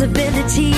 possibilities.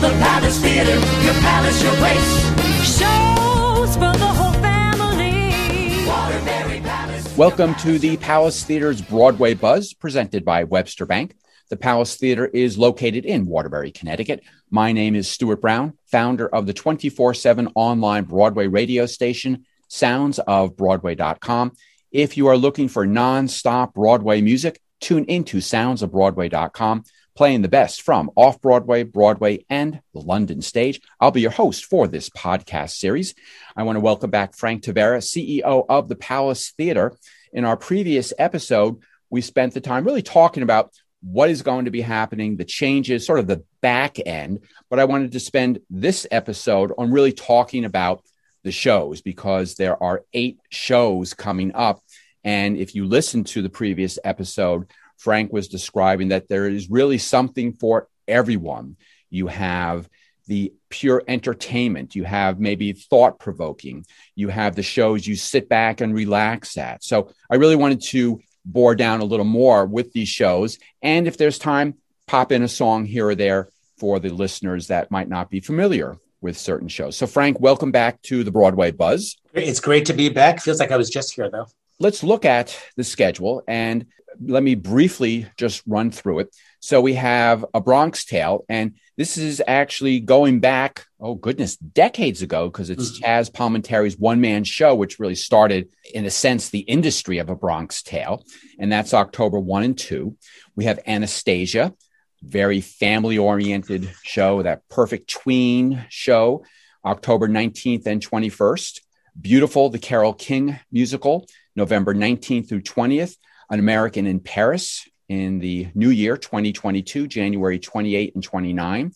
The Palace Theater, your palace, your place. Shows for the whole family. Waterbury Palace. Welcome to the Palace Theater's Broadway Buzz, presented by Webster Bank. The Palace Theater is located in Waterbury, Connecticut. My name is Stuart Brown, founder of the 24 7 online Broadway radio station, soundsofbroadway.com. If you are looking for non-stop Broadway music, tune into soundsofbroadway.com, playing the best from off Broadway, Broadway, and the London stage. I'll be your host for this podcast series. I want to welcome back Frank Tavera, CEO of the Palace Theater. In our previous episode, we spent the time really talking about what is going to be happening, the changes, sort of the back end. But I wanted to spend this episode on really talking about the shows because there are eight shows coming up. And if you listen to the previous episode, Frank was describing that there is really something for everyone. You have the pure entertainment, you have maybe thought provoking, you have the shows you sit back and relax at. So I really wanted to bore down a little more with these shows. And if there's time, pop in a song here or there for the listeners that might not be familiar with certain shows. So, Frank, welcome back to the Broadway Buzz. It's great to be back. Feels like I was just here, though. Let's look at the schedule and let me briefly just run through it. So, we have A Bronx Tale, and this is actually going back, oh goodness, decades ago, because it's mm-hmm. Chazz Palminteri's one man show, which really started, in a sense, the industry of A Bronx Tale. And that's October 1 and 2. We have Anastasia, very family oriented show, that perfect tween show, October 19th and 21st. Beautiful, the Carole King musical, November 19th through 20th. An American in Paris in the new year, 2022, January 28 and 29.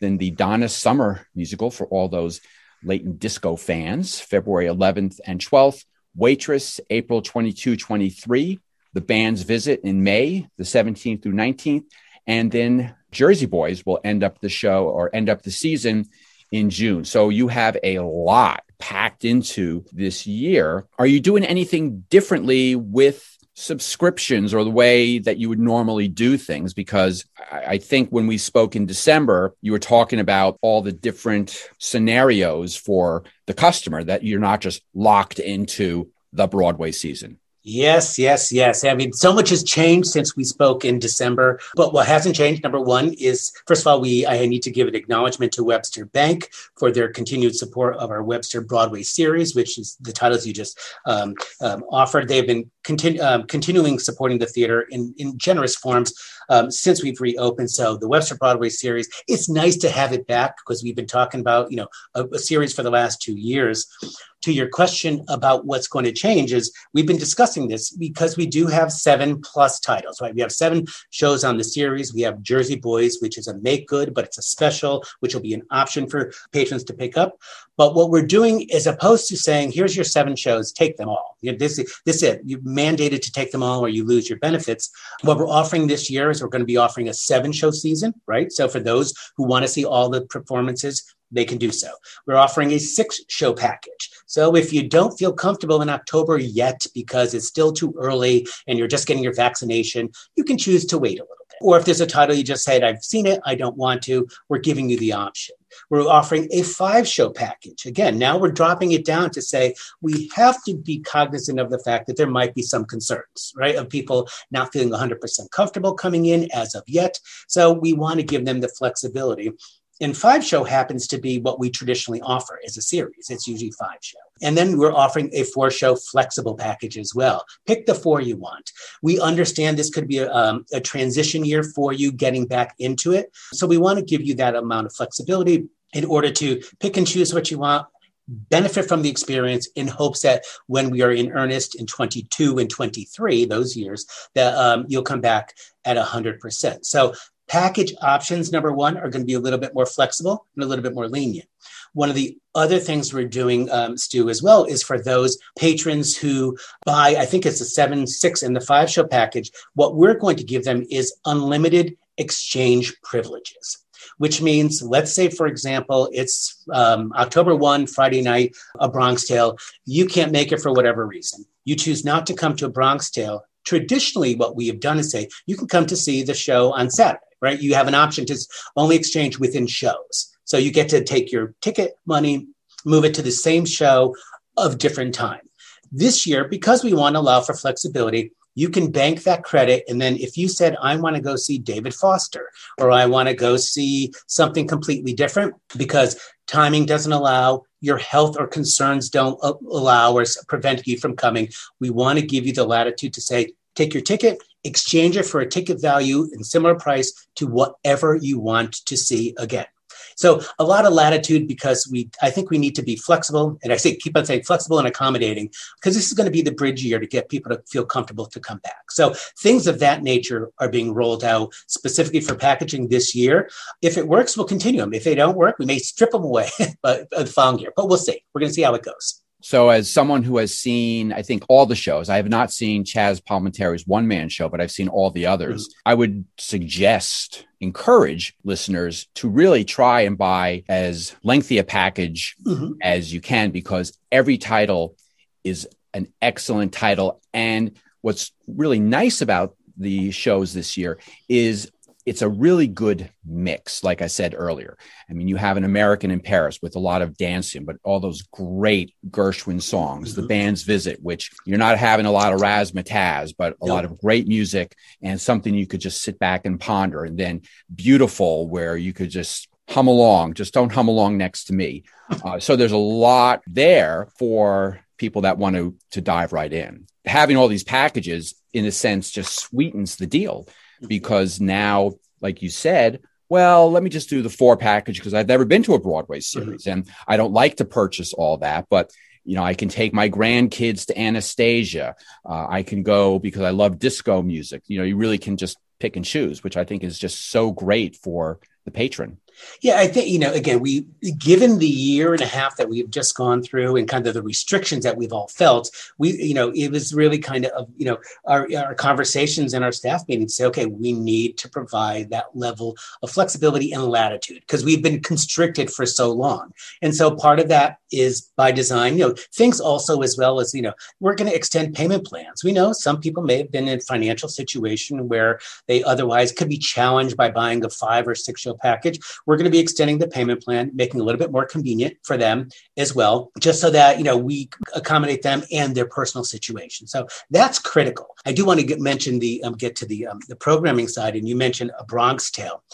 Then the Donna Summer musical for all those latent disco fans, February 11th and 12th. Waitress, April 22, 23. The band's visit in May, the 17th through 19th. And then Jersey Boys will end up the show or end up the season in June. So you have a lot packed into this year. Are you doing anything differently with subscriptions or the way that you would normally do things? Because I think when we spoke in December, you were talking about all the different scenarios for the customer that you're not just locked into the Broadway season. Yes, yes, yes. I mean, so much has changed since we spoke in December. But what hasn't changed, number one, is first of all, we I need to give an acknowledgement to Webster Bank for their continued support of our Webster Broadway series, which is the titles you just um, um, offered. They've been continu- um, continuing supporting the theater in, in generous forms um, since we've reopened. So the Webster Broadway series, it's nice to have it back because we've been talking about you know a, a series for the last two years to your question about what's going to change is we've been discussing this because we do have seven plus titles, right? We have seven shows on the series. We have Jersey Boys, which is a make good, but it's a special, which will be an option for patrons to pick up. But what we're doing is opposed to saying, here's your seven shows, take them all. You know, this, this is it. You're mandated to take them all or you lose your benefits. What we're offering this year is we're going to be offering a seven show season, right? So for those who want to see all the performances, they can do so. We're offering a six show package. So if you don't feel comfortable in October yet because it's still too early and you're just getting your vaccination, you can choose to wait a little bit. Or if there's a title you just said, I've seen it, I don't want to, we're giving you the option. We're offering a five show package. Again, now we're dropping it down to say we have to be cognizant of the fact that there might be some concerns, right? Of people not feeling 100% comfortable coming in as of yet. So we want to give them the flexibility and five show happens to be what we traditionally offer as a series. It's usually five show. And then we're offering a four show flexible package as well. Pick the four you want. We understand this could be a, um, a transition year for you getting back into it. So we want to give you that amount of flexibility in order to pick and choose what you want benefit from the experience in hopes that when we are in earnest in 22 and 23 those years that um, you'll come back at 100% so Package options, number one, are going to be a little bit more flexible and a little bit more lenient. One of the other things we're doing, um, Stu, as well, is for those patrons who buy, I think it's the seven, six, and the five show package, what we're going to give them is unlimited exchange privileges which means, let's say, for example, it's um, October 1, Friday night, a Bronx Tale. You can't make it for whatever reason. You choose not to come to a Bronx Tale. Traditionally, what we have done is say, you can come to see the show on Saturday right? You have an option to only exchange within shows. So you get to take your ticket money, move it to the same show of different time. This year, because we want to allow for flexibility, you can bank that credit. And then if you said, I want to go see David Foster, or I want to go see something completely different because timing doesn't allow, your health or concerns don't allow or prevent you from coming, we want to give you the latitude to say, take your ticket, exchange it for a ticket value in similar price to whatever you want to see again. So a lot of latitude because we, I think we need to be flexible, and I say keep on saying flexible and accommodating because this is going to be the bridge year to get people to feel comfortable to come back. So things of that nature are being rolled out specifically for packaging this year. If it works, we'll continue them. If they don't work, we may strip them away the following year, but we'll see. We're going to see how it goes. So, as someone who has seen, I think, all the shows, I have not seen Chazz Palminteri's one man show, but I've seen all the others. Mm-hmm. I would suggest, encourage listeners to really try and buy as lengthy a package mm-hmm. as you can because every title is an excellent title. And what's really nice about the shows this year is it's a really good mix, like I said earlier. I mean, you have an American in Paris with a lot of dancing, but all those great Gershwin songs, mm-hmm. the band's visit, which you're not having a lot of razzmatazz, but a lot of great music and something you could just sit back and ponder. And then beautiful, where you could just hum along, just don't hum along next to me. Uh, so there's a lot there for people that want to to dive right in. Having all these packages, in a sense, just sweetens the deal because now, like you said, well, let me just do the four package because I've never been to a Broadway mm-hmm. series mm-hmm. and I don't like to purchase all that, but you know, I can take my grandkids to Anastasia. Uh, I can go because I love disco music. You know, you really can just pick and choose, which I think is just so great for the patron. Yeah, I think, you know, again, we, given the year and a half that we've just gone through and kind of the restrictions that we've all felt, we, you know, it was really kind of, you know, our, our conversations and our staff meetings say, okay, we need to provide that level of flexibility and latitude because we've been constricted for so long. And so part of that is by design, you know, things also as well as, you know, we're going to extend payment plans. We know some people may have been in financial situation where they otherwise could be challenged by buying a five or six show package we're going to be extending the payment plan, making a little bit more convenient for them as well, just so that, you know, we accommodate them and their personal situation. So that's critical. I do want to get mention the, um, get to the, um, the programming side. And you mentioned a Bronx Tale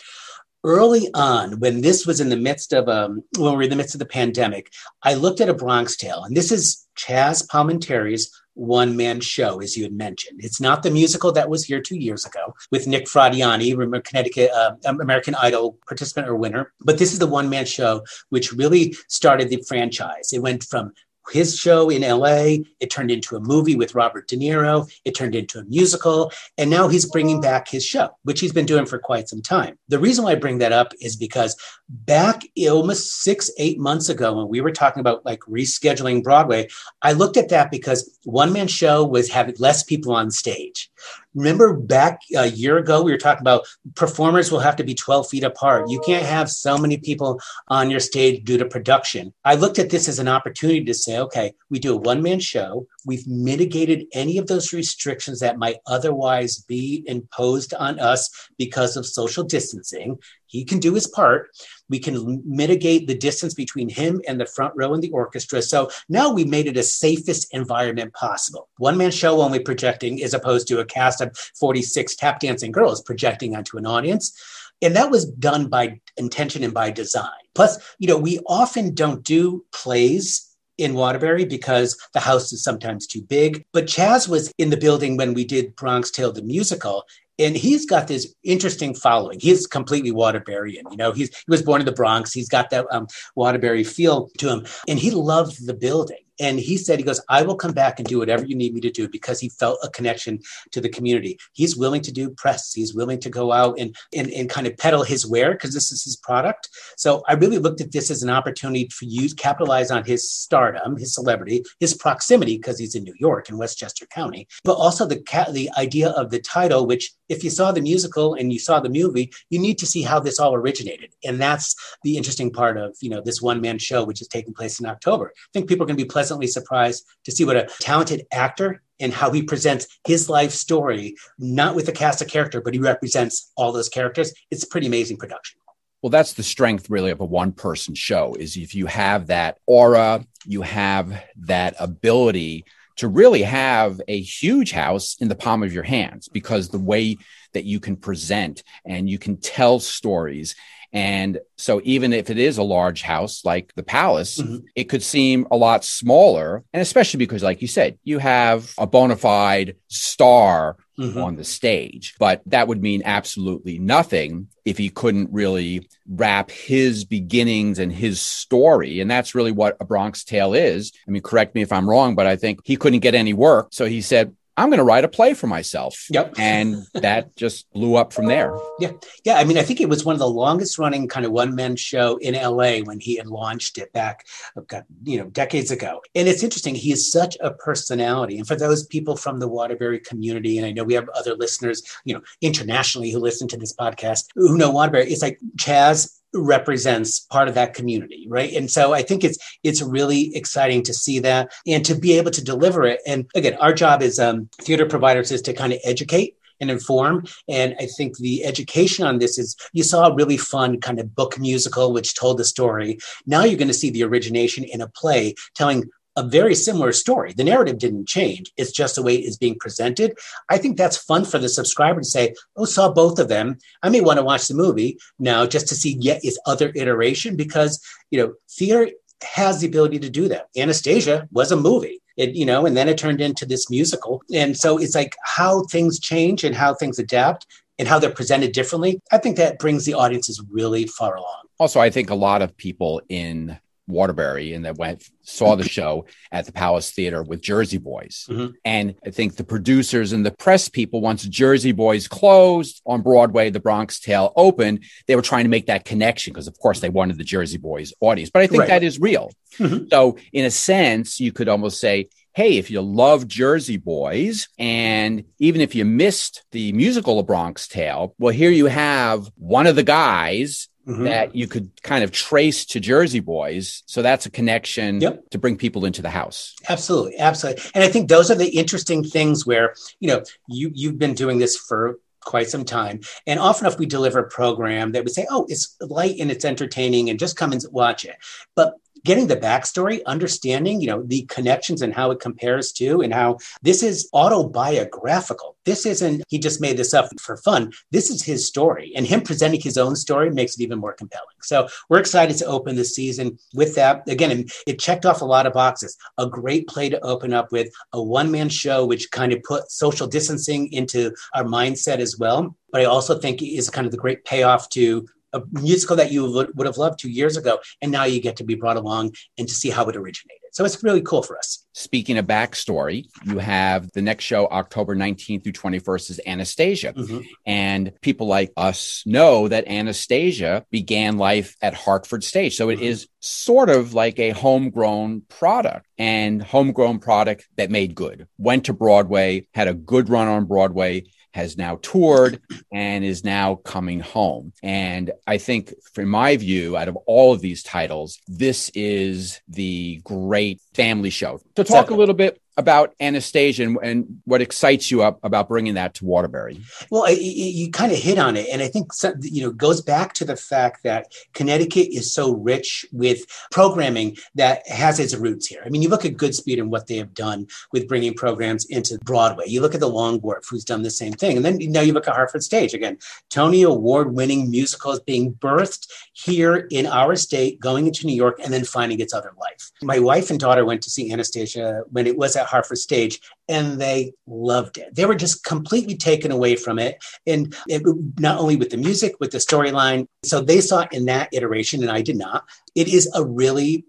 early on when this was in the midst of um, when we were in the midst of the pandemic i looked at a bronx tale and this is chazz palminteri's one man show, as you had mentioned. It's not the musical that was here two years ago with Nick Fradiani, remember Connecticut uh, American Idol participant or winner, but this is the one man show which really started the franchise. It went from his show in LA. It turned into a movie with Robert De Niro. It turned into a musical. And now he's bringing back his show, which he's been doing for quite some time. The reason why I bring that up is because back almost six, eight months ago, when we were talking about like rescheduling Broadway, I looked at that because one man show was having less people on stage. Remember back a year ago, we were talking about performers will have to be 12 feet apart. You can't have so many people on your stage due to production. I looked at this as an opportunity to say, okay, we do a one man show. We've mitigated any of those restrictions that might otherwise be imposed on us because of social distancing. He can do his part. We can mitigate the distance between him and the front row in the orchestra. So now we made it a safest environment possible. One man show only projecting as opposed to a cast of 46 tap dancing girls projecting onto an audience. And that was done by intention and by design. Plus, you know, we often don't do plays in Waterbury because the house is sometimes too big. But Chazz was in the building when we did Bronx Tale the musical, and he's got this interesting following. He's completely Waterburyan. You know, he's he was born in the Bronx. He's got that um, Waterbury feel to him, and he loved the building. And he said, he goes, I will come back and do whatever you need me to do because he felt a connection to the community. He's willing to do press. He's willing to go out and, and, and kind of peddle his wear because this is his product. So I really looked at this as an opportunity for you to capitalize on his stardom, his celebrity, his proximity because he's in New York in Westchester County, but also the, the idea of the title, which if you saw the musical and you saw the movie, you need to see how this all originated. And that's the interesting part of, you know, this one man show, which is taking place in October. I think people are going to be pleasant pleasantly surprised to see what a talented actor and how he presents his life story, not with a cast of character, but he represents all those characters. It's pretty amazing production. Well, that's the strength really of a one person show is if you have that aura, you have that ability to really have a huge house in the palm of your hands because the way that you can present and you can tell stories and so, even if it is a large house like the palace, mm-hmm. it could seem a lot smaller. And especially because, like you said, you have a bona fide star mm-hmm. on the stage. But that would mean absolutely nothing if he couldn't really wrap his beginnings and his story. And that's really what A Bronx Tale is. I mean, correct me if I'm wrong, but I think he couldn't get any work. So he said, I'm going to write a play for myself. Yep. And that just blew up from there. Yeah. Yeah. I mean, I think it was one of the longest running kind of one man show in LA when he had launched it back, uh, you know, decades ago. And it's interesting. He is such a personality. And for those people from the Waterbury community, and I know we have other listeners, you know, internationally who listen to this podcast who know Waterbury, it's like Chazz represents part of that community right and so i think it's it's really exciting to see that and to be able to deliver it and again our job as um, theater providers is to kind of educate and inform. And I think the education on this is you saw a really fun kind of book musical which told the story. Now you're going to see the origination in a play telling a very similar story. The narrative didn't change. It's just the way it is being presented. I think that's fun for the subscriber to say, oh, saw both of them. I may want to watch the movie now just to see yet its other iteration because, you know, theater has the ability to do that. Anastasia was a movie. It, you know, and then it turned into this musical. And so it's like how things change and how things adapt and how they're presented differently. I think that brings the audiences really far along. Also, I think a lot of people in Waterbury and that went saw the show at the Palace Theater with Jersey Boys. Mm-hmm. And I think the producers and the press people, once Jersey Boys closed on Broadway, the Bronx Tale opened, they were trying to make that connection because, of course, they wanted the Jersey Boys audience. But I think right. that is real. Mm-hmm. So, in a sense, you could almost say, hey, if you love Jersey Boys, and even if you missed the musical A Bronx Tale, well, here you have one of the guys mm-hmm. that you could kind of trace to Jersey Boys. So that's a connection yep. to bring people into the house. Absolutely, absolutely. And I think those are the interesting things where you know you you've been doing this for quite some time. And often enough, we deliver a program that would say, oh, it's light and it's entertaining and just come and watch it. But getting the backstory, understanding, you know, the connections and how it compares to, and how this is autobiographical. This isn't, he just made this up for fun. This is his story. And him presenting his own story makes it even more compelling. So we're excited to open the season with that. Again, it checked off a lot of boxes. A great play to open up with, a one man show, which kind of put social distancing into our mindset as well. But I also think is kind of the great payoff to a musical that you would, would have loved two years ago, and now you get to be brought along and to see how it originated. So it's really cool for us. Speaking of backstory, you have the next show, October 19th through 21st, is Anastasia. Mm-hmm. And people like us know that Anastasia began life at Hartford Stage. So it mm-hmm. is sort of like a homegrown product and homegrown product that made good. Went to Broadway, had a good run on Broadway, has now toured and is now coming home. And I think, from my view, out of all of these titles, this is the great family show. To talk a little bit about Anastasia and, and, what excites you up about bringing that to Waterbury? Well, I, you kind of hit on it, and I think you know goes back to the fact that Connecticut is so rich with programming that has its roots here. I mean, you look at Goodspeed and what they have done with bringing programs into Broadway. You look at the Long Wharf, who's done the same thing, and then you know you look at Hartford Stage again. Tony Award-winning musicals being birthed here in our state, going into New York, and then finding its other life. My wife and daughter went to see Anastasia when it was at Hartford Stage, and they loved it. They were just completely taken away from it, and it, not only with the music, with the storyline. So they saw in that iteration, and I did not. It is a really,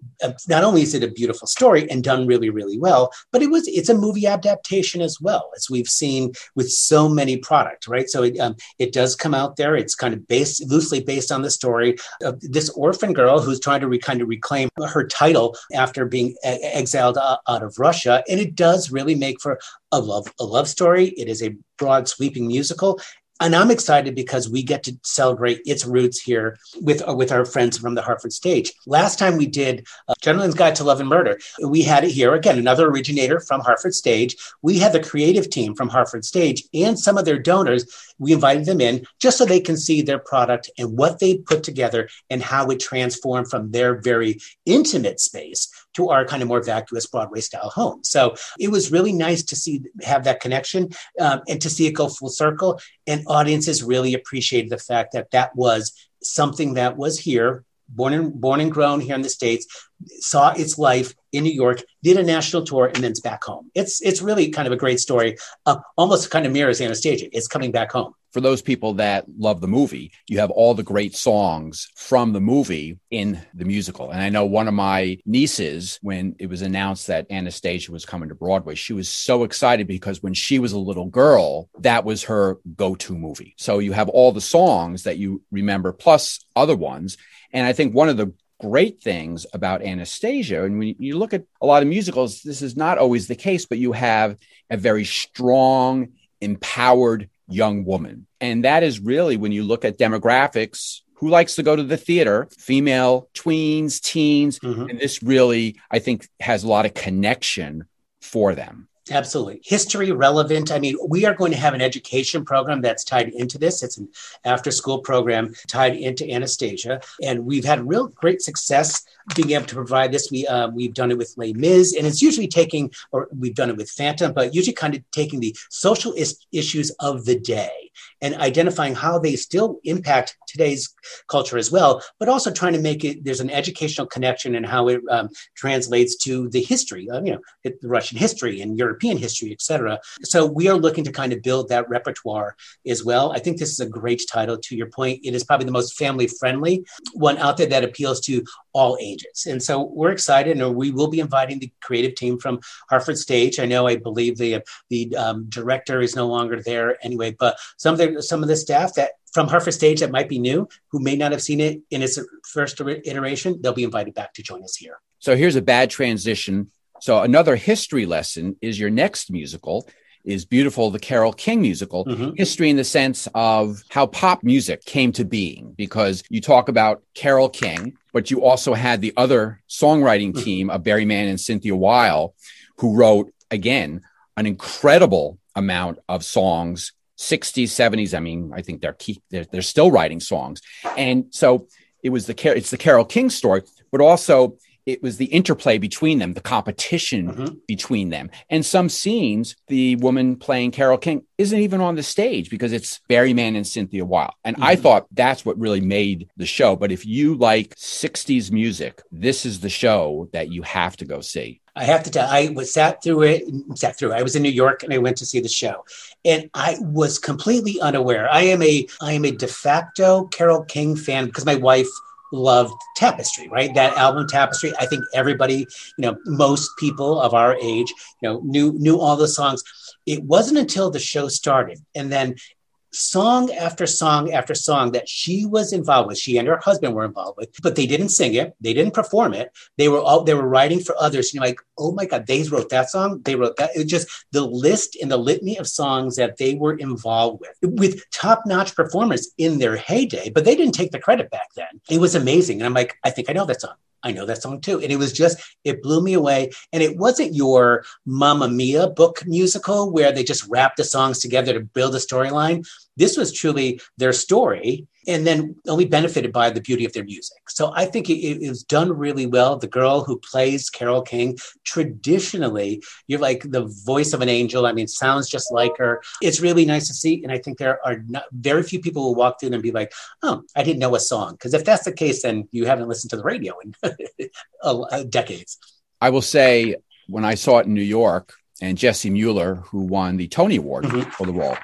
not only is it a beautiful story and done really, really well, but it was it's a movie adaptation as well, as we've seen with so many products, right? So it um, it does come out there. It's kind of based loosely based on the story of this orphan girl who's trying to re, kind of reclaim her title after being exiled out of Russia, and it does really make for a love a love story. It is a broad, sweeping musical. and I'm excited because we get to celebrate its roots here with uh, with our friends from the Hartford stage. Last time we did uh, Gentleman's Guide to Love and Murder, we had it here again, another originator from Hartford stage. We had the creative team from Hartford stage and some of their donors. We invited them in just so they can see their product and what they put together and how it transformed from their very intimate space to our kind of more vacuous Broadway style home. So it was really nice to see have that connection um, and to see it go full circle. And audiences really appreciated the fact that that was something that was here, born and born and grown here in the states, saw its life in New York, did a national tour, and then it's back home. It's it's really kind of a great story. Uh, almost kind of mirrors Anastasia. It's coming back home. For those people that love the movie, you have all the great songs from the movie in the musical. And I know one of my nieces, when it was announced that Anastasia was coming to Broadway, she was so excited because when she was a little girl, that was her go to movie. So you have all the songs that you remember, plus other ones. And I think one of the great things about Anastasia. And when you look at a lot of musicals, this is not always the case, but you have a very strong, empowered young woman. And that is really when you look at demographics. Who likes to go to the theater? Female tweens, teens. Mm-hmm. And this really, I think, has a lot of connection for them. Absolutely. History relevant. I mean, we are going to have an education program that's tied into this. It's an after school program tied into Anastasia. And we've had real great success being able to provide this. We, uh, we've done it with Les Mis, and it's usually taking, or we've done it with Phantom, but usually kind of taking the social is- issues of the day and identifying how they still impact today's culture as well, but also trying to make it, there's an educational connection and how it um, translates to the history, uh, you know, the Russian history and European history, et cetera. So we are looking to kind of build that repertoire as well. I think this is a great title. To your point, it is probably the most family friendly one out there that appeals to all ages. And so we're excited, and we will be inviting the creative team from Hartford Stage. I know, I believe the the um, director is no longer there anyway, but some of the some of the staff that from Hartford Stage that might be new, who may not have seen it in its first iteration, they'll be invited back to join us here. So here's a bad transition. So another history lesson is your next musical is beautiful the Carole king musical mm-hmm. history in the sense of how pop music came to being because you talk about Carole king but you also had the other songwriting mm-hmm. team of barry mann and cynthia weil who wrote again an incredible amount of songs 60s 70s i mean i think they're keep they're, they're still writing songs and so it was the it's the carole king story but also it was the interplay between them, the competition mm-hmm. between them. And some scenes, the woman playing Carole King isn't even on the stage because it's Barry Mann and Cynthia Weil. And mm-hmm. I thought that's what really made the show. But if you like 60s music, this is the show that you have to go see. I have to tell, I was sat through it, sat through. I was in New York and I went to see the show, and I was completely unaware. I am a, I am a de facto Carole King fan because my wife loved Tapestry, right? That album Tapestry. I think everybody, you know, most people of our age, you know, knew knew all the songs. It wasn't until the show started and then song after song after song that she was involved with she and her husband were involved with but they didn't sing it they didn't perform it. They were all they were writing for others. You're like oh my god they wrote that song? They wrote that. It just the list and the litany of songs that they were involved with with top-notch performers in their heyday but they didn't take the credit back then. It was amazing. And i'm like i think i know that song I know that song too. And it was just, it blew me away. And it wasn't your Mamma Mia book musical where they just wrap the songs together to build a storyline. This was truly their story and then only benefited by the beauty of their music. So I think it, it, was done really well. The girl who plays Carole King, traditionally, you're like the voice of an angel. I mean, sounds just like her. It's really nice to see. And I think there are not, very few people who walk in and be like, oh, I didn't know a song. Because if that's the case, then you haven't listened to the radio in decades. I will say, when I saw it in New York, and Jessie Mueller, who won the Tony Award mm-hmm. for the role,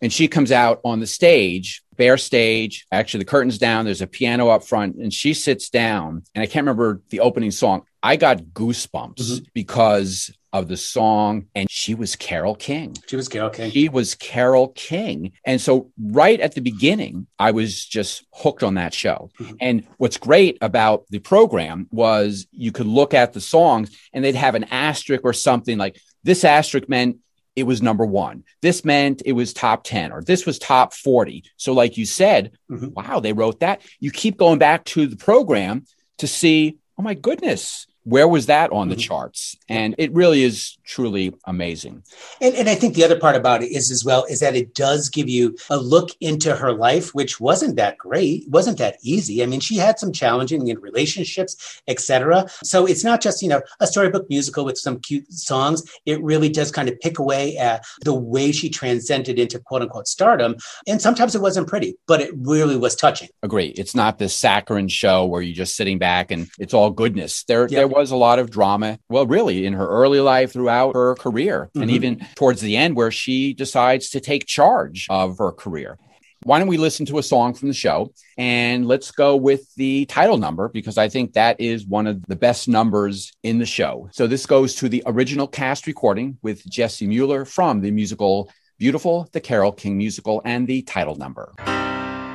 and she comes out on the stage bare stage. Actually the curtains down. There's a piano up front and she sits down and i can't remember the opening song. I got goosebumps mm-hmm. because of the song and she was Carole king. She was Carole king. She was Carole king. And so right at the beginning i was just hooked on that show. Mm-hmm. and what's great about the program was you could look at the songs and they'd have an asterisk or something like this asterisk meant it was number one. This meant it was top 10 or this was top 40. So, like you said, Mhm. wow, they wrote that. You keep going back to the program to see, oh my goodness, where was that on the Mhm. charts? And it really is truly amazing. And, and I think the other part about it is as well is that it does give you a look into her life, which wasn't that great, wasn't that easy. I mean, she had some challenging in relationships, etc. So it's not just you know a storybook musical with some cute songs. It really does kind of pick away at the way she transcended into quote unquote stardom. And sometimes it wasn't pretty, but it really was touching. Agree. It's not this saccharine show where you're just sitting back and it's all goodness. There, Yeah. there was a lot of drama. Well, really, in her early life, throughout her career, and Mhm. even towards the end, where she decides to take charge of her career. Why don't we listen to a song from the show and let's go with the title number because I think that is one of the best numbers in the show. So this goes to the original cast recording with Jessie Mueller from the musical Beautiful, the Carole King musical, and the title number.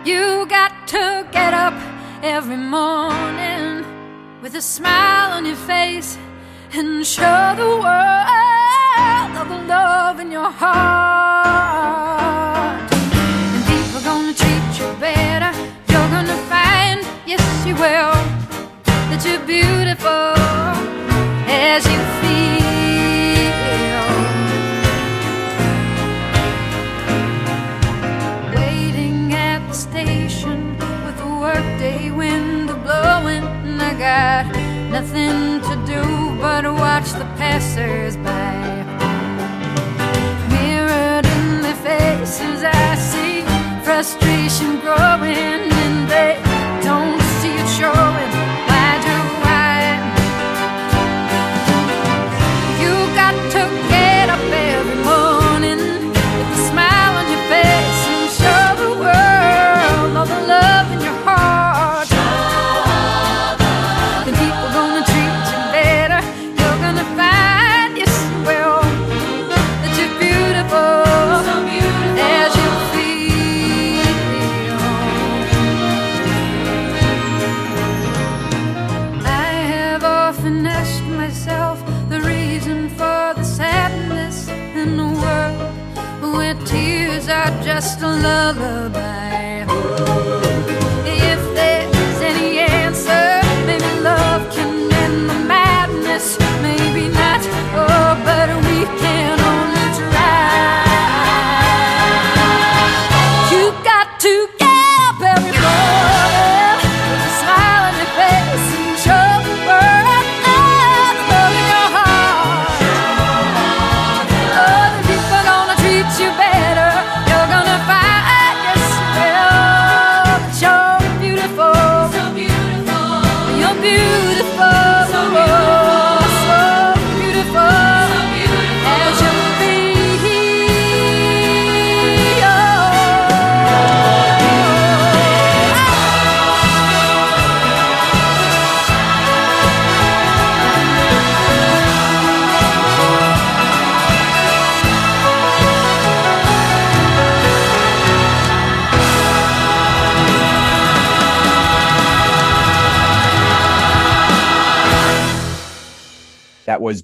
You got to get up every morning with a smile on your face and show the world of the love in your heart. And people gonna treat you better. You're gonna find, yes, you will, that you're beautiful as you nothing to do but watch the passers by. Mirrored in their faces, I see frustration growing, and they don't see it showing.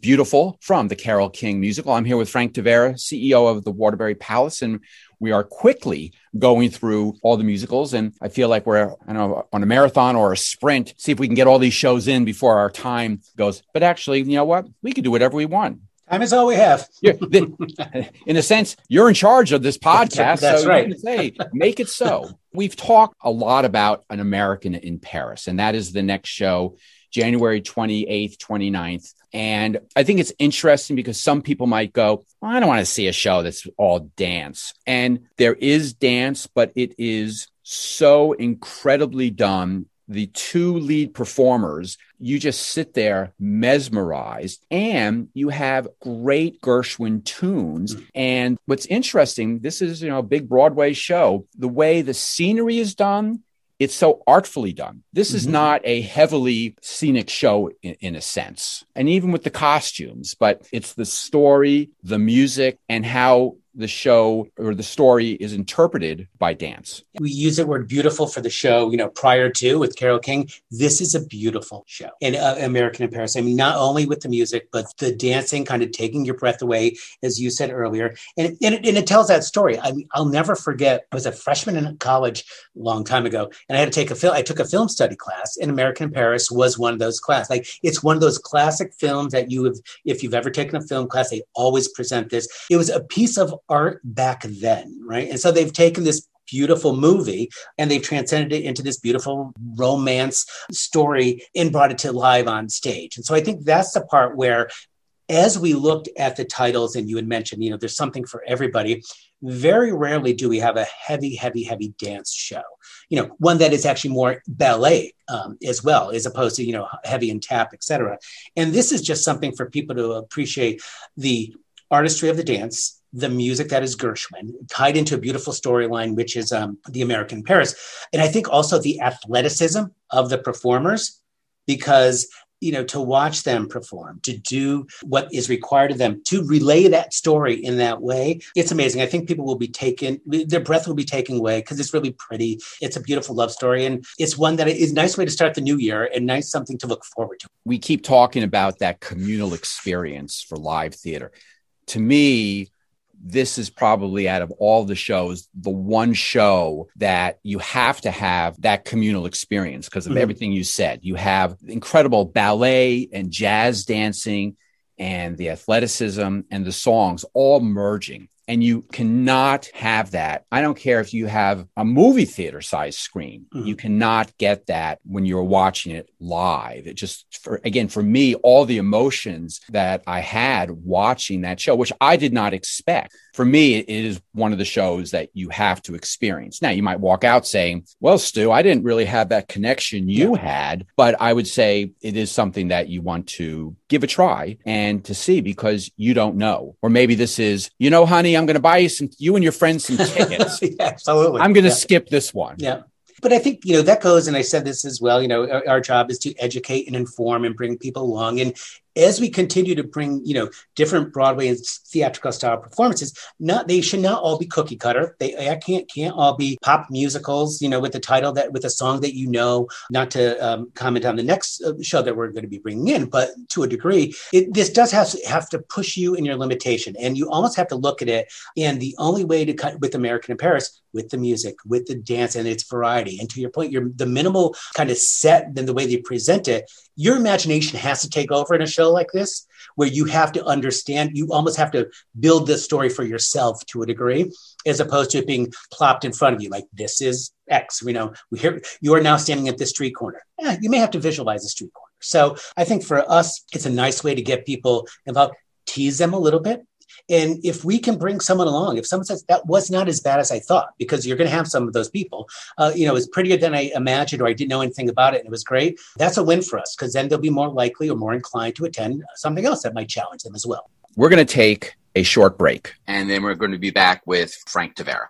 Beautiful from the Carole King musical. I'm here with Frank Tavera, CEO of the Waterbury Palace, and we are quickly going through all the musicals. And I feel like we're, I don't know, on a marathon or a sprint, see if we can get all these shows in before our time goes. But actually, you know what? We can do whatever we want. Time is all we have. In a sense, you're in charge of this podcast. That's so right. Say, make it so. We've talked a lot about An American in Paris, and that is the next show, January 28th, 29th. And I think it's interesting because some people might go, well, I don't want to see a show that's all dance. And there is dance, but it is so incredibly done the two lead performers, you just sit there mesmerized and you have great Gershwin tunes. And what's interesting, this is, you know, a big Broadway show. The way the scenery is done, it's so artfully done. This is Mhm. not a heavily scenic show in, in a sense. And even with the costumes, but it's the story, the music, and how the show or the story is interpreted by dance. We use the word beautiful for the show, you know, prior to with Carole King. This is a beautiful show in uh, American in Paris. I mean, not only with the music, but the dancing kind of taking your breath away, as you said earlier. And, and, it, and it tells that story. I mean, I'll never forget, I was a freshman in college a long time ago, and I had to take a film, I took a film study class, and American in Paris was one of those classes. Like, it's one of those classic films that you have, if you've ever taken a film class, they always present this. It was a piece of art back then, right? And so they've taken this beautiful movie and they've transcended it into this beautiful romance story and brought it to live on stage. And so I think that's the part where as we looked at the titles and you had mentioned, you know, there's something for everybody. Very rarely do we have a heavy, heavy, heavy dance show. You know, one that is actually more ballet um, as well, as opposed to you know heavy and tap, etc. And this is just something for people to appreciate the artistry of the dance, the music that is Gershwin, tied into a beautiful storyline, which is um, the American Paris. And I think also the athleticism of the performers, because you know to watch them perform to do what is required of them to relay that story in that way it's amazing. I think people will be taken their breath will be taken away because it's really pretty. It's a beautiful love story and it's one that is a nice way to start the new year and nice something to look forward to. We keep talking about that communal experience for live theater. To me, this is probably out of all the shows, the one show that you have to have that communal experience because of mm-hmm. everything you said. You have incredible ballet and jazz dancing and the athleticism and the songs all merging. And you cannot have that. I don't care if you have a movie theater size screen. Mm-hmm. You cannot get that when you're watching it live. It just, for, again, for me, all the emotions that I had watching that show, which I did not expect. For me, it is one of the shows that you have to experience. Now, you might walk out saying, well, Stu, I didn't really have that connection you had, but I would say it is something that you want to give a try and to see because you don't know. Or maybe this is, you know, honey, I'm going to buy you some, you and your friends some tickets. yeah, absolutely. I'm going to yeah. skip this one. Yeah. But I think, you know, that goes, and I said this as well, you know, our, our job is to educate and inform and bring people along. And as we continue to bring you know different broadway and theatrical style performances not they should not all be cookie cutter. They I can't can't all be pop musicals you know with the title that with a song that you know not to um, comment on the next uh, show that we're going to be bringing in but to a degree it, this does have to, have to push you in your limitation and you almost have to look at it and the only way to cut with american in paris with the music with the dance and its variety and to your point you're the minimal kind of set than the way they present it your imagination has to take over in a show like this where you have to understand you almost have to build this story for yourself to a degree as opposed to it being plopped in front of you like this is x we know we hear you are now standing at this street corner. Yeah, you may have to visualize the street corner. So i think for us it's a nice way to get people involved tease them a little bit and if we can bring someone along, if someone says that was not as bad as I thought, because you're going to have some of those people, uh, you know, it's prettier than I imagined, or I didn't know anything about it, and it was great. That's a win for us because then they'll be more likely or more inclined to attend something else that might challenge them as well. We're going to take a short break, and then we're going to be back with Frank Tavera.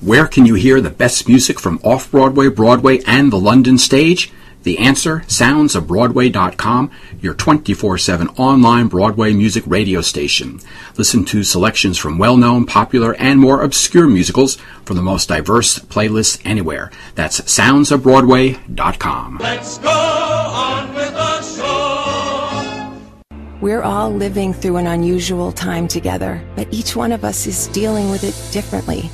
Where can you hear the best music from off Broadway, Broadway, and the London stage? The answer, soundsofbroadway.com, your 24-7 online Broadway music radio station. Listen to selections from well-known, popular, and more obscure musicals from the most diverse playlists anywhere. That's sounds of soundsofbroadway.com. Let's go on with the show. We're all living through an unusual time together, but each one of us is dealing with it differently.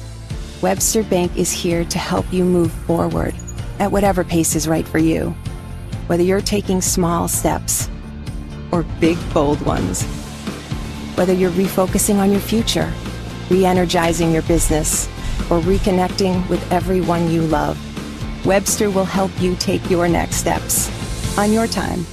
Webster Bank is here to help you move forward at whatever pace is right for you. Whether you're taking small steps or big, bold ones. Whether you're refocusing on your future, re energizing your business, or reconnecting with everyone you love, Webster will help you take your next steps on your time.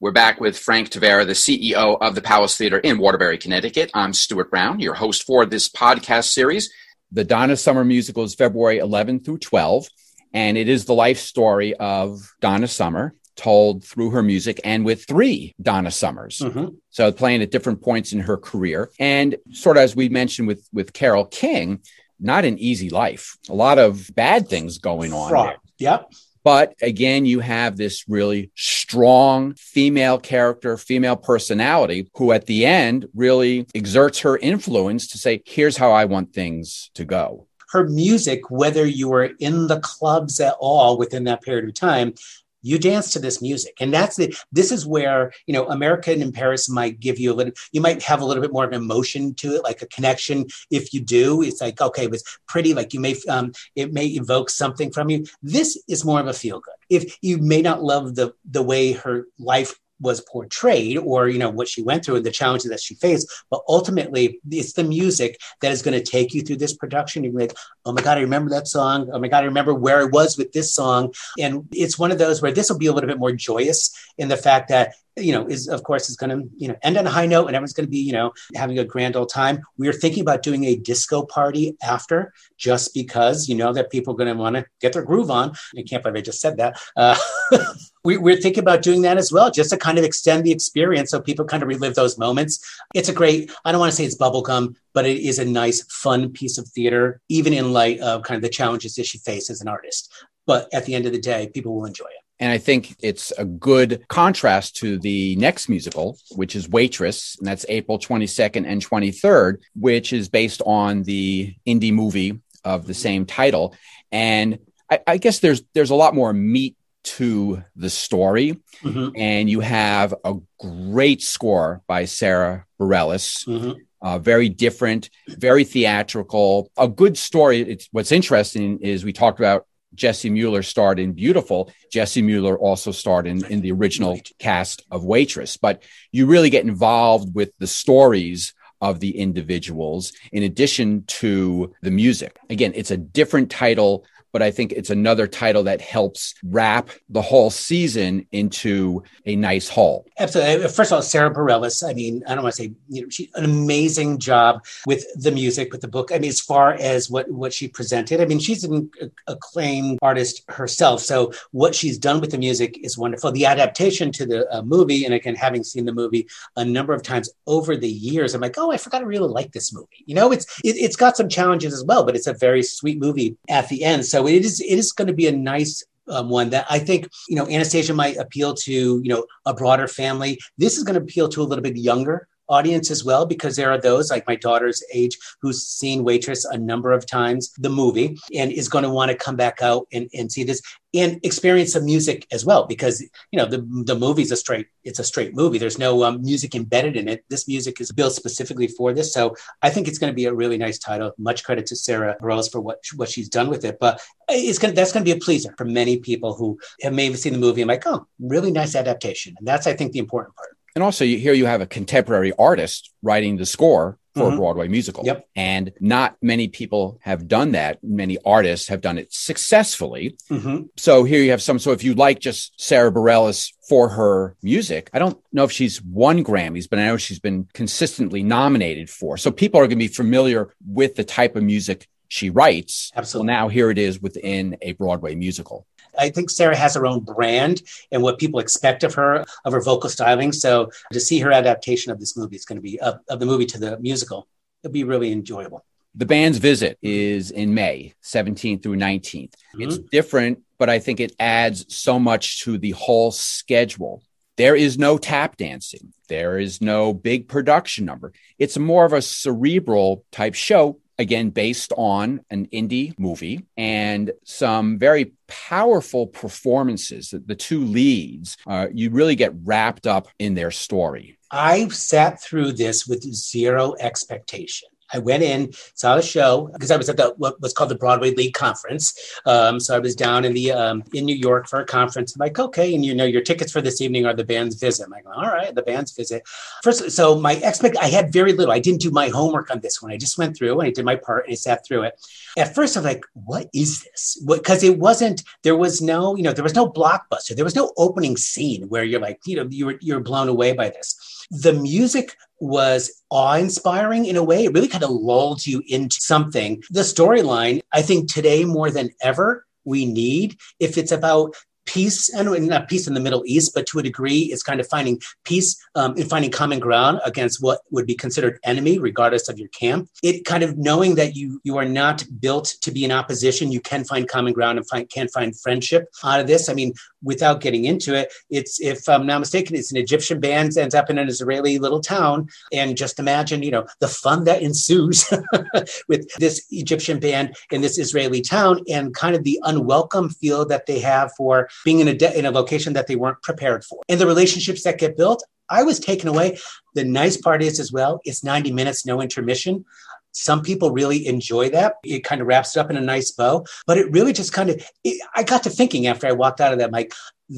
We're back with Frank Tavera, the CEO of the Palace Theater in Waterbury, Connecticut. I'm Stuart Brown, your host for this podcast series. The Donna Summer musical is February 11 through 12. And it is the life story of Donna Summer told through her music and with three Donna Summers. Mm-hmm. So playing at different points in her career. And sort of as we mentioned with, with Carole King, not an easy life. A lot of bad things going on. There. Yep. But again, you have this really strong female character, female personality who at the end really exerts her influence to say, here's how I want things to go. Her music, whether you were in the clubs at all within that period of time, you dance to this music. And that's the this is where you know american in paris might give you a little you might have a little bit more of an emotion to it like a connection if you do. It's like okay it was pretty like you may um, it may evoke something from you. This is more of a feel good. If you may not love the the way her life was portrayed or you know what she went through and the challenges that she faced but ultimately it's the music that is going to take you through this production. You're like oh my god i remember that song. Oh my god i remember where i was with this song. And it's one of those where this will be a little bit more joyous in the fact that you know, is of course is going to you know end on a high note, and everyone's going to be you know having a grand old time. We are thinking about doing a disco party after, just because you know that people are going to want to get their groove on. I can't believe I just said that. Uh, we, we're thinking about doing that as well, just to kind of extend the experience so people kind of relive those moments. It's a great. I don't want to say it's bubblegum, but it is a nice, fun piece of theater, even in light of kind of the challenges that she faces as an artist. But at the end of the day, people will enjoy it. And I think it's a good contrast to the next musical, which is Waitress, and that's April 22nd and 23rd, which is based on the indie movie of the same title. And I, I guess there's there's a lot more meat to the story. Mm-hmm. And you have a great score by Sara Bareilles. Mm-hmm. Uh, very different, very theatrical, a good story. It's what's interesting is we talked about Jessie Mueller starred in Beautiful. Jessie Mueller also starred in, in the original cast of Waitress. But you really get involved with the stories of the individuals in addition to the music. Again, it's a different title but I think it's another title that helps wrap the whole season into a nice whole. Absolutely. Uh, first of all, Sara Bareilles, I mean, I don't want to say, you know, she an amazing job with the music, with the book. I mean, as far as what, what she presented, I mean, she's an acclaimed artist herself. So what she's done with the music is wonderful. The adaptation to the uh, movie, and again, having seen the movie a number of times over the years, I'm like, oh, I forgot I really like this movie. You know, it's, it, it's got some challenges as well, but it's a very sweet movie at the end. So it is, it is going to be a nice um, one that I think you know Anastasia might appeal to you know a broader family. This is going to appeal to a little bit younger audience as well because there are those like my daughter's age who's seen waitress a number of times the movie and is going to want to come back out and, and see this and experience some music as well because you know the, the movie's a straight it's a straight movie. There's no um, music embedded in it. This music is built specifically for this. So i think it's going to be a really nice title. Much credit to sara Bareilles for what what she's done with it. But it's going that's going to be a pleaser for many people who have maybe seen the movie and like oh really nice adaptation. And that's i think the important part and also, you, here you have a contemporary artist writing the score for mm-hmm. a Broadway musical. Yep. And not many people have done that. Many artists have done it successfully. Mm-hmm. So here you have some. So if you like just Sara Bareilles for her music, I don't know if she's won Grammys, but I know she's been consistently nominated for. So people are going to be familiar with the type of music she writes. Absolutely. Well, now here it is within a Broadway musical. I think Sara has her own brand and what people expect of her, of her vocal styling. So to see her adaptation of this movie is going to be of, of the movie to the musical. It'll be really enjoyable. The band's visit is in May 17th through 19th. Mm-hmm. It's different, but I think it adds so much to the whole schedule. There is no tap dancing. There is no big production number. It's more of a cerebral type show again based on an indie movie and some very powerful performances the two leads uh, you really get wrapped up in their story. I sat through this with zero expectation I went in, saw the show because I was at the what was called the Broadway League Conference. Um, so I was down in the um, in New York for a conference. I'm like, okay, and you know, your tickets for this evening are the band's visit. I'm like, all right, the band's visit. First, so my expect, I had very little. I didn't do my homework on this one. I just went through and I did my part and I sat through it. At first, I'm like, what is this? Because it wasn't. There was no, you know, there was no blockbuster. There was no opening scene where you're like, you know, you were you're blown away by this. The music was awe inspiring in a way. It really kind of lulled you into something. The storyline, I think today more than ever, we need if it's about peace and not peace in the Middle East, but to a degree, it's kind of finding peace um, and finding common ground against what would be considered enemy, regardless of your camp. It kind of knowing that you you are not built to be in opposition, you can find common ground and find can find friendship out of this. I mean, without getting into it, it's if I'm not mistaken, it's an Egyptian band ends up in an Israeli little town, and just imagine, you know, the fun that ensues with this Egyptian band in this Israeli town, and kind of the unwelcome feel that they have for being in a de- in a location that they weren't prepared for, and the relationships that get built. I was taken away. The nice part is as well, it's 90 minutes, no intermission. Some people really enjoy that. It kind of wraps it up in a nice bow, but it really just kind of, it, I got to thinking after I walked out of that, Mike,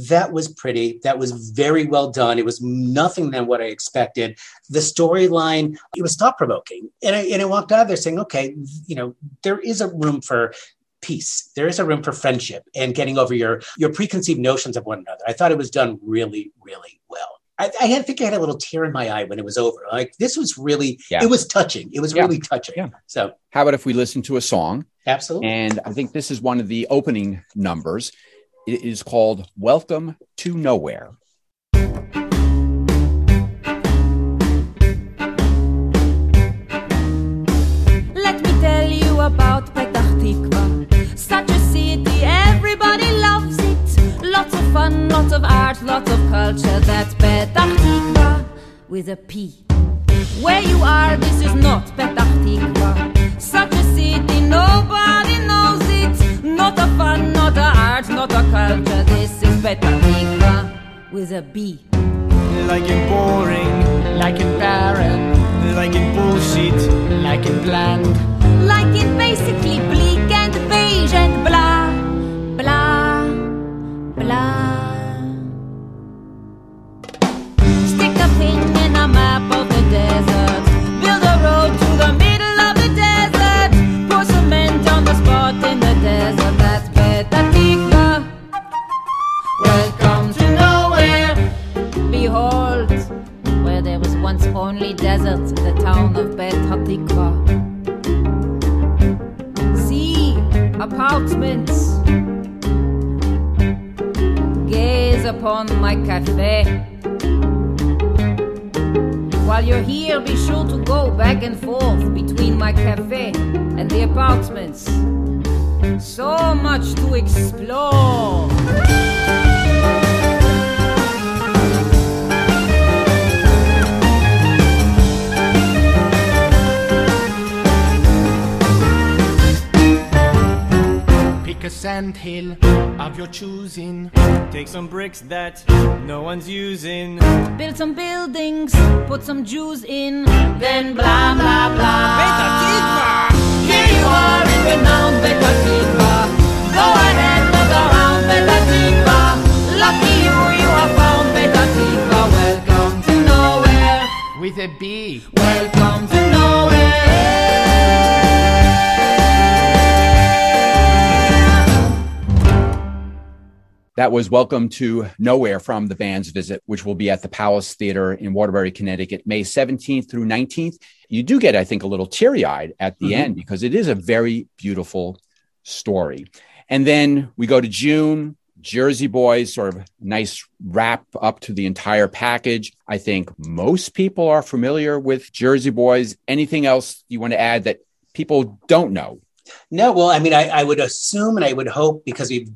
that was pretty. That was very well done. It was nothing than what I expected. The storyline, it was thought provoking. And I, and I walked out of there saying, okay, you know, there is a room for peace. There is a room for friendship and getting over your, your preconceived notions of one another. I thought it was done really, really well. I, I had, think I had a little tear in my eye when it was over. Like this was really, yeah. it was touching. It was yeah. really touching. Yeah. So, how about if we listen to a song? Absolutely. And I think this is one of the opening numbers. It is called "Welcome to Nowhere." Of art, lots of culture. That's Petah Tikva with a P. Where you are, this is not Petah Tikva. Such a city, nobody knows it. Not a fun, not a art, not a culture. This is Petah Tikva with a B. Like in boring, like in barren, like in bullshit, like in bland, like in basically bleak and beige and blah, blah blah. Map of some Jews in. Then blah That was Welcome to Nowhere from the band's visit, which will be at the Palace Theater in Waterbury, Connecticut, May 17th through 19th. You do get, I think, a little teary eyed at the mm-hmm. end because it is a very beautiful story. And then we go to June, Jersey Boys, sort of nice wrap up to the entire package. I think most people are familiar with Jersey Boys. Anything else you want to add that people don't know no, well, I mean, I, I, would assume and I would hope because we've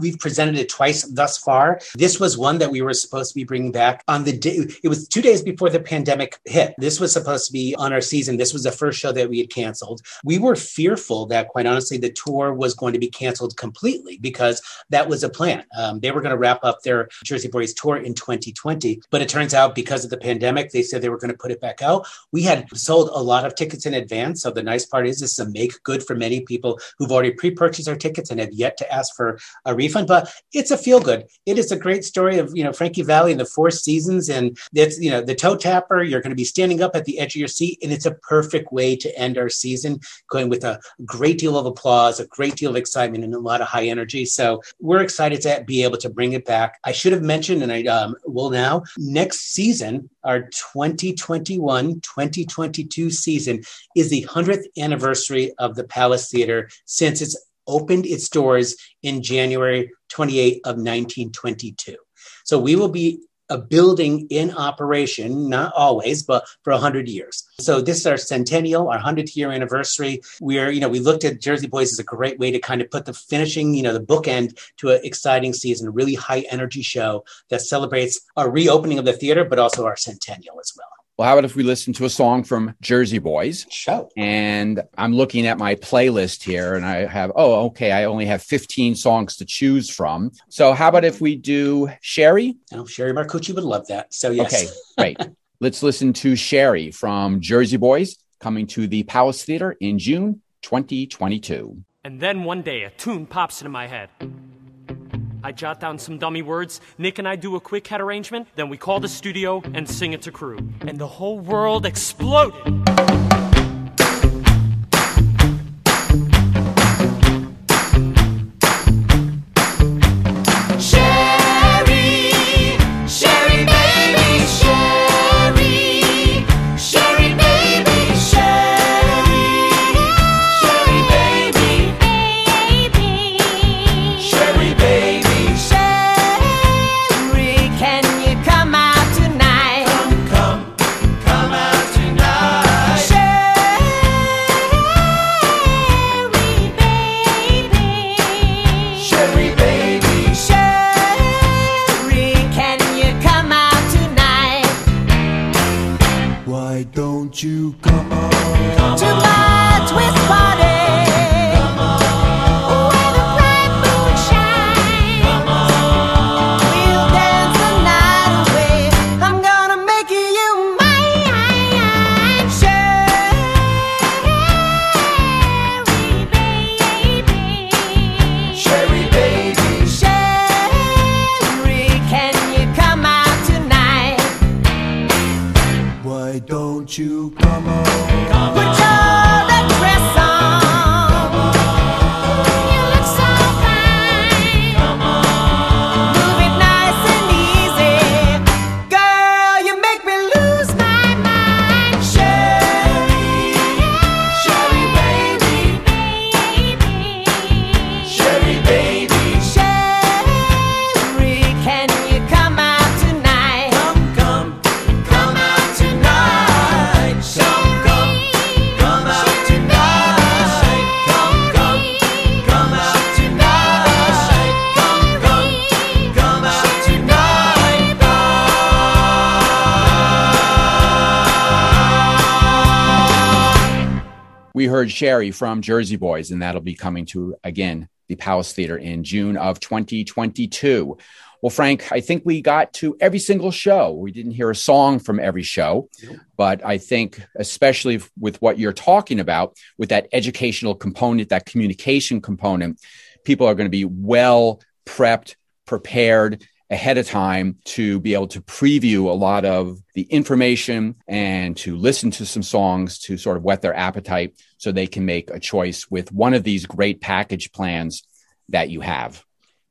we've presented it twice thus far. This was one that we were supposed to be bringing back on the day. It was two days before the pandemic hit. This was supposed to be on our season. This was the first show that we had canceled. We were fearful that, quite honestly, the tour was going to be canceled completely because that was a plan. Um, they were going to wrap up their Jersey Boys tour in 2020, but it turns out because of the pandemic, they said they were going to put it back out. We had sold a lot of tickets in advance, so the nice part is this is a make good for many many people who've already pre-purchased our tickets and have yet to ask for a refund. But it's a feel good. It is a great story of you know Frankie Valli and the Four Seasons, and it's you know the toe tapper. You're going to be standing up at the edge of your seat, and it's a perfect way to end our season, going with a great deal of applause, a great deal of excitement, and a lot of high energy. So we're excited to be able to bring it back. I should have mentioned, and I um, will now. Next season, our 2021 2022 season is the 100th anniversary of the Palace Theater since it's opened its doors in January 28 of 1922. So we will be a building in operation, not always, but for 100 years. So this is our centennial, our 100th year anniversary. We're, you know, we looked at Jersey Boys as a great way to kind of put the finishing, you know, the bookend to an exciting season, a really high energy show that celebrates our reopening of the theater, but also our centennial as well. Well, how about if we listen to a song from Jersey Boys? Show. And I'm looking at my playlist here and I have, oh, okay, I only have 15 songs to choose from. So how about if we do Sherry? Oh, Sherry Marcucci would love that. So, yes. Okay, great. Let's listen to Sherry from Jersey Boys coming to the Palace Theater in June 2022. And then one day a tune pops into my head. I jot down some dummy words. Nick and I do a quick head arrangement. Then we call the studio and sing it to Crewe. And the whole world exploded. We heard Sherry from Jersey Boys, and that'll be coming to again the Palace Theater in June of 2022. Well, Frank, I think we got to every single show. We didn't hear a song from every show, but I think, especially with what you're talking about, with that educational component, that communication component, people are going to be well prepped, prepared ahead of time to be able to preview a lot of the information and to listen to some songs to sort of whet their appetite so they can make a choice with one of these great package plans that you have.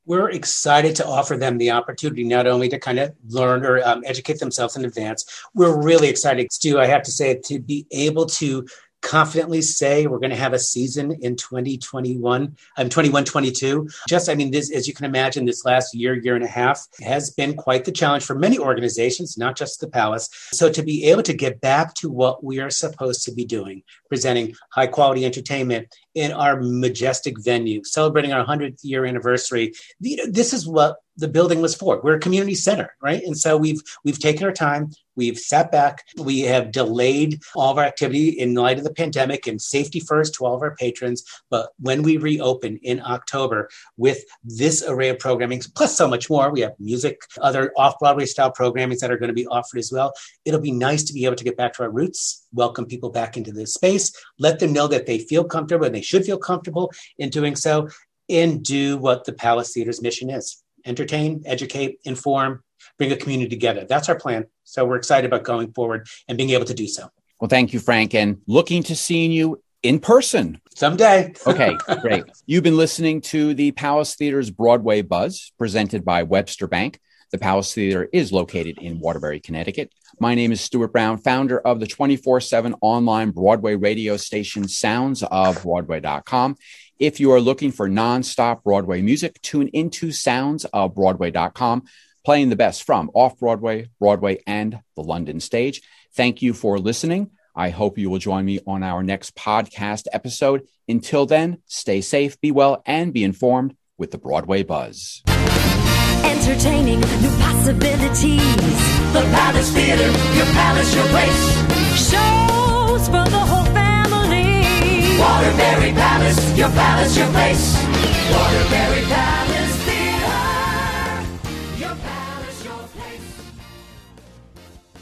We're excited to offer them the opportunity not only to kind of learn or um, educate themselves in advance. We're really excited, Stu. I have to say, to be able to confidently say we're going to have a season in 2021 i'm um, 21 22 just i mean this as you can imagine this last year year and a half has been quite the challenge for many organizations not just the palace. So to be able to get back to what we are supposed to be doing presenting high quality entertainment in our majestic venue celebrating our 100th year anniversary this is what the building was for. We're a community center, right? And so we've we've taken our time, we've sat back, we have delayed all of our activity in light of the pandemic and safety first to all of our patrons. But when we reopen in October with this array of programming, plus so much more, we have music, other off-Broadway style programming that are going to be offered as well. It'll be nice to be able to get back to our roots, welcome people back into this space, let them know that they feel comfortable and they should feel comfortable in doing so, and do what the Palace Theater's mission is entertain, educate, inform, bring a community together. That's our plan. So we're excited about going forward and being able to do so. Well, thank you, Frank, and looking to seeing you in person someday. okay, great. You've been listening to the Palace Theater's Broadway Buzz presented by Webster Bank. The Palace Theater is located in Waterbury, Connecticut. My name is Stuart Brown, founder of the 24 7 online Broadway radio station Sounds of Broadway.com. If you are looking for nonstop Broadway music, tune into Sounds of Broadway.com, playing the best from off Broadway, Broadway, and the London stage. Thank you for listening. I hope you will join me on our next podcast episode. Until then, stay safe, be well, and be informed with the Broadway Buzz. Entertaining new possibilities. The Palace Theater, your palace, your place. Shows Waterbury Palace, your palace, your place. Waterbury Palace.